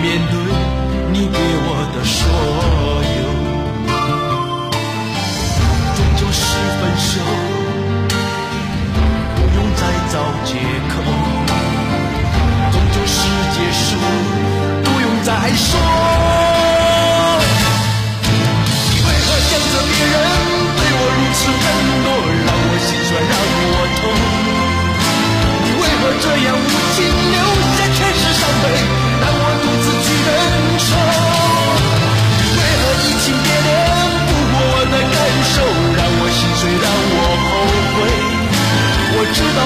面对你给我的所有，终究是分手，不用再找借口，终究是结束，不用再说。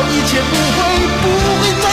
一切不会，不会再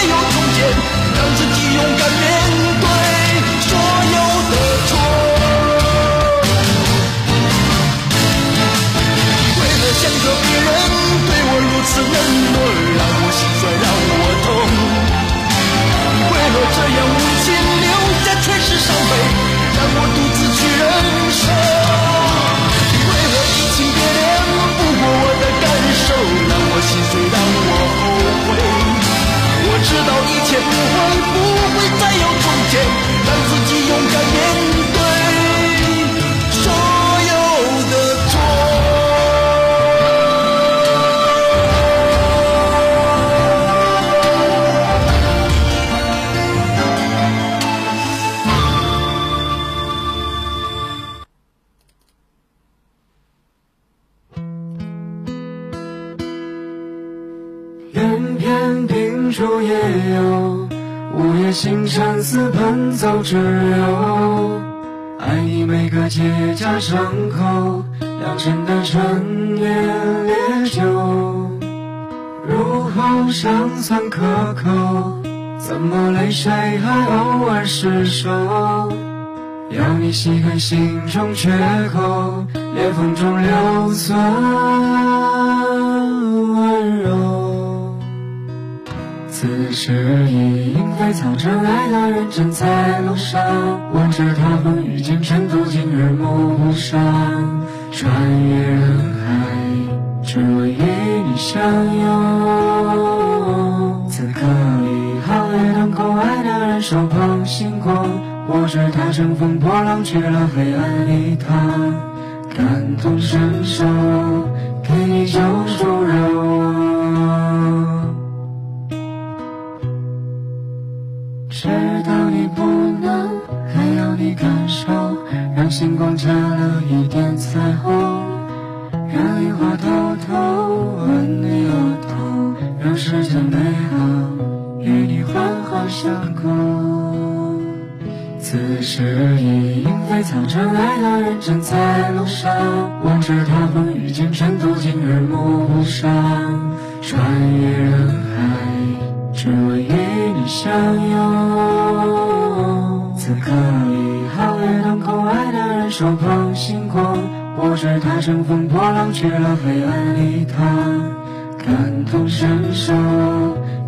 伤口，良辰的陈年烈酒，入喉尚算可口，怎么泪水还偶尔失守？要你细看心中缺口，裂缝中留存此时已莺飞草长，爱的人正在路上。我知他风雨兼程，途经日暮不散。穿越人海，只为与你相拥。此刻已，皓月当空，爱的人手捧星光。我知他乘风破浪去了黑暗里，趟感同身受，给你救赎柔。星光加了一点彩虹，让樱花偷偷吻你额头，让世间美好与你环环相扣。此时已莺飞草长，爱的人正在路上。我知他风雨兼程，途经日暮不散，穿越人海。只为与你相拥。此刻已里，皓月当空，爱的人手捧星光。我知他乘风破浪去了黑暗里，他感同身受，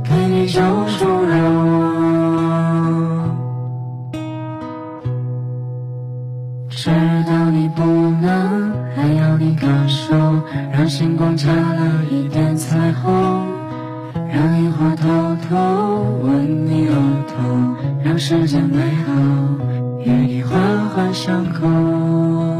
给你救赎柔。知道你不能，还要你感受，让星光加了一点彩虹。让樱花偷偷吻你额头，让世间美好与你环环相扣。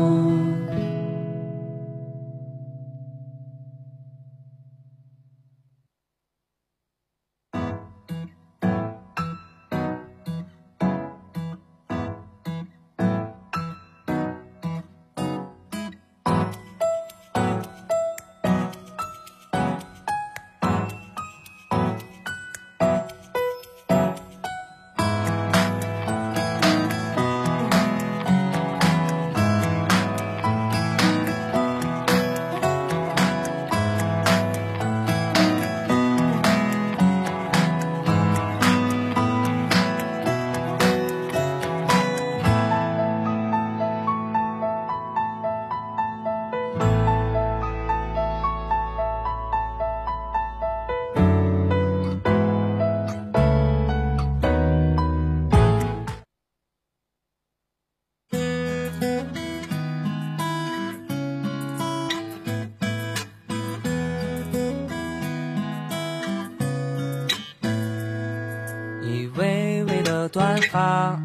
短发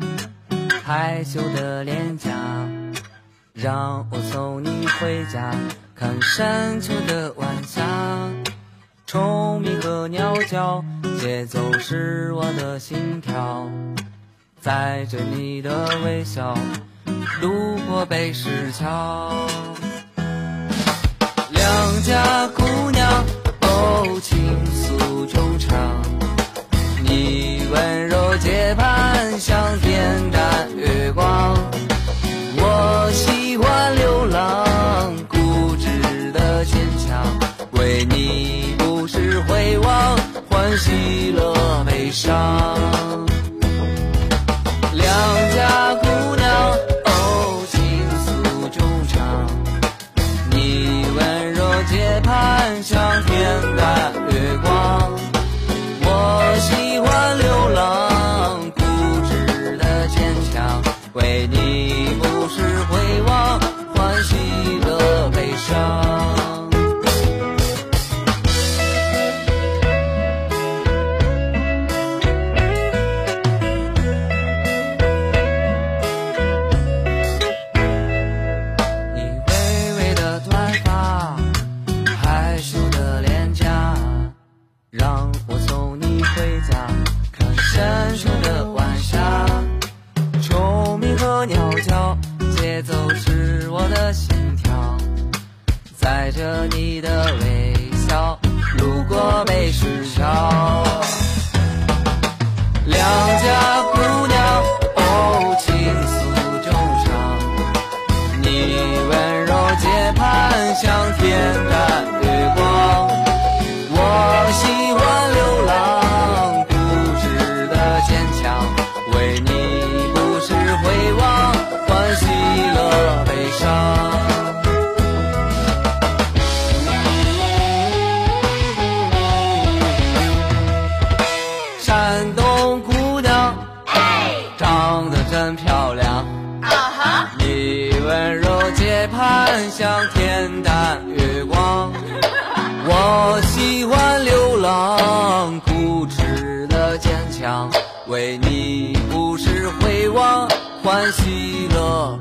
害羞的脸颊让我送你回家看深秋的晚霞。虫鸣和鸟叫节奏是我的心跳在着你的微笑路过北石桥。梁家姑娘哦情诉衷肠。你温柔接盘，像恬淡月光。我喜欢流浪，固执的坚强，为你不时回望，欢喜了悲伤。都是我的心跳，载着你的微笑，路过没时桥，两家。欢喜乐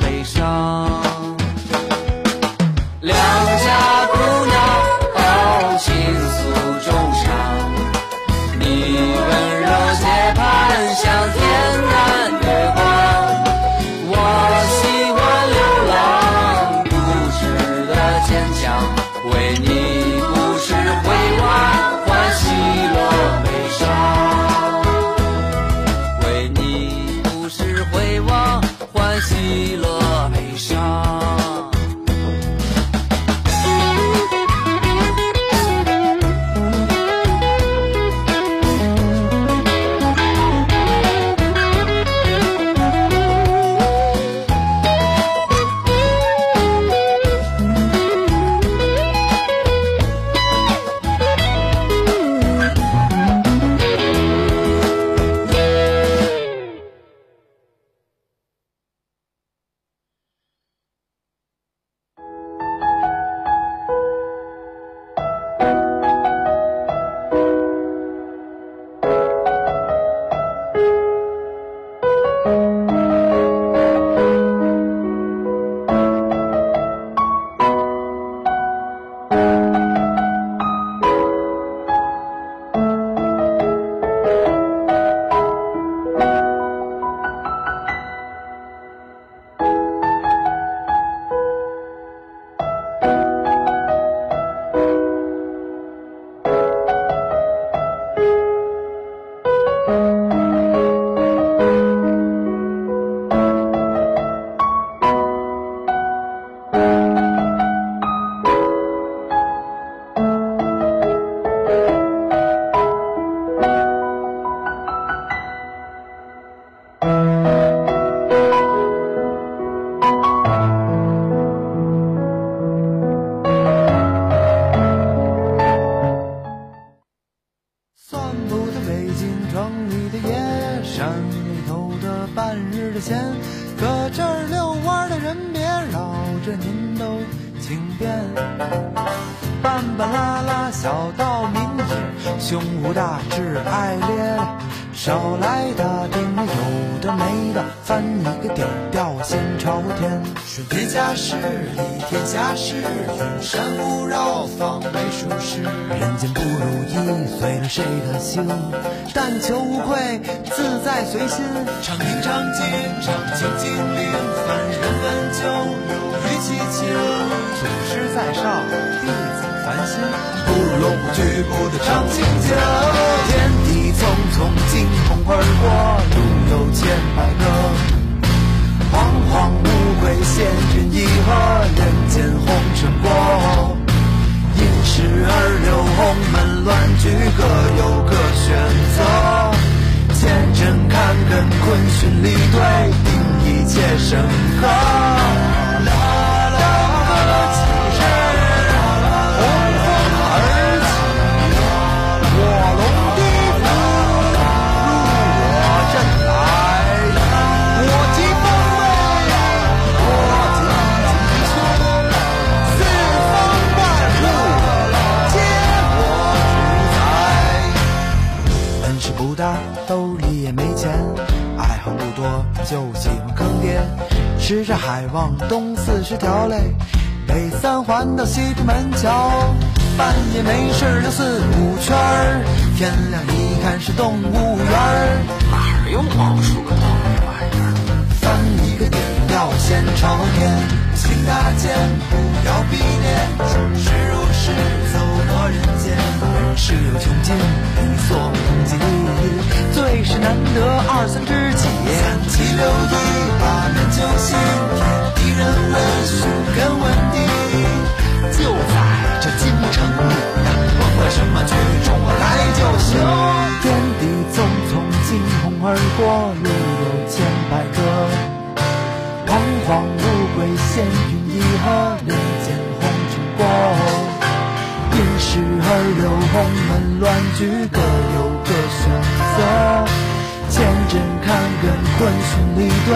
理天下事，云山雾绕，方为舒适。人间不如意，随了谁的心？但求无愧，自在随心。唱听唱经，唱清精灵，凡人本就有余其情。祖师在上，弟子烦心，不如龙虎踞步的唱清经。天地匆匆，惊鸿而过，路有千百个。恍惚归，仙云一鹤，人间红尘过。因时而流，鸿门乱局，各有各选择。前尘看根，坤循离兑，定一切深刻。就喜欢坑爹，吃着海望东四十条嘞，北三环到西直门桥，半夜没事溜四五圈儿，天亮一看是动物园儿，哪儿有老鼠个东西玩意儿？翻一个顶要先朝天，行大剑不要逼脸，世如是走过人间，世有穷尽，你所不及，最是难得二三知己。三七六一，八面九星，天地人问，寻根问底。就在这京城里，甭管什么剧种，我来就行。天地匆匆，惊鸿而过，路有千百个。凤凰无归，仙君一鹤，人间红尘过。因时而流，鸿门乱局，各有各选择。千真看根，坤循离对，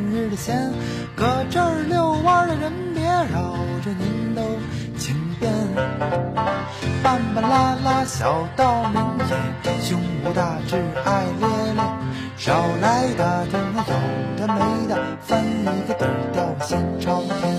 明日的闲，搁这儿遛弯的人别扰着您都请便。半半拉拉小道明也，胸无大志爱咧咧，少来打听那有的没的，翻一个底儿掉心朝天。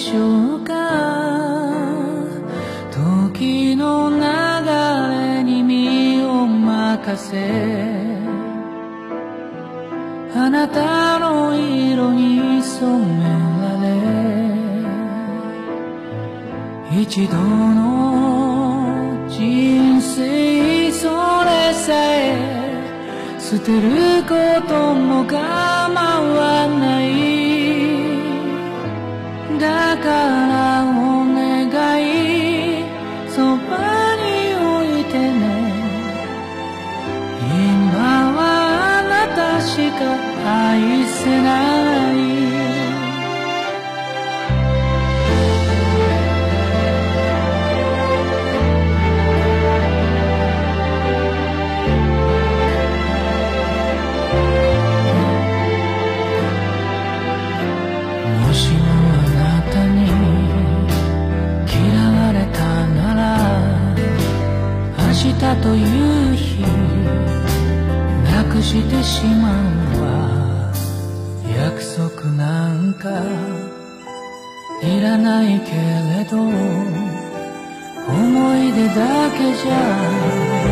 しょうか？時の流れに身を任せ。あなたの色に染められ。一度の人生それさえ。捨てることも構わない。だからお願いそばに置いてね。今はあなたしか愛せない。という日。なくしてしまうわ約束なんかいらないけれど。思い出だけじゃ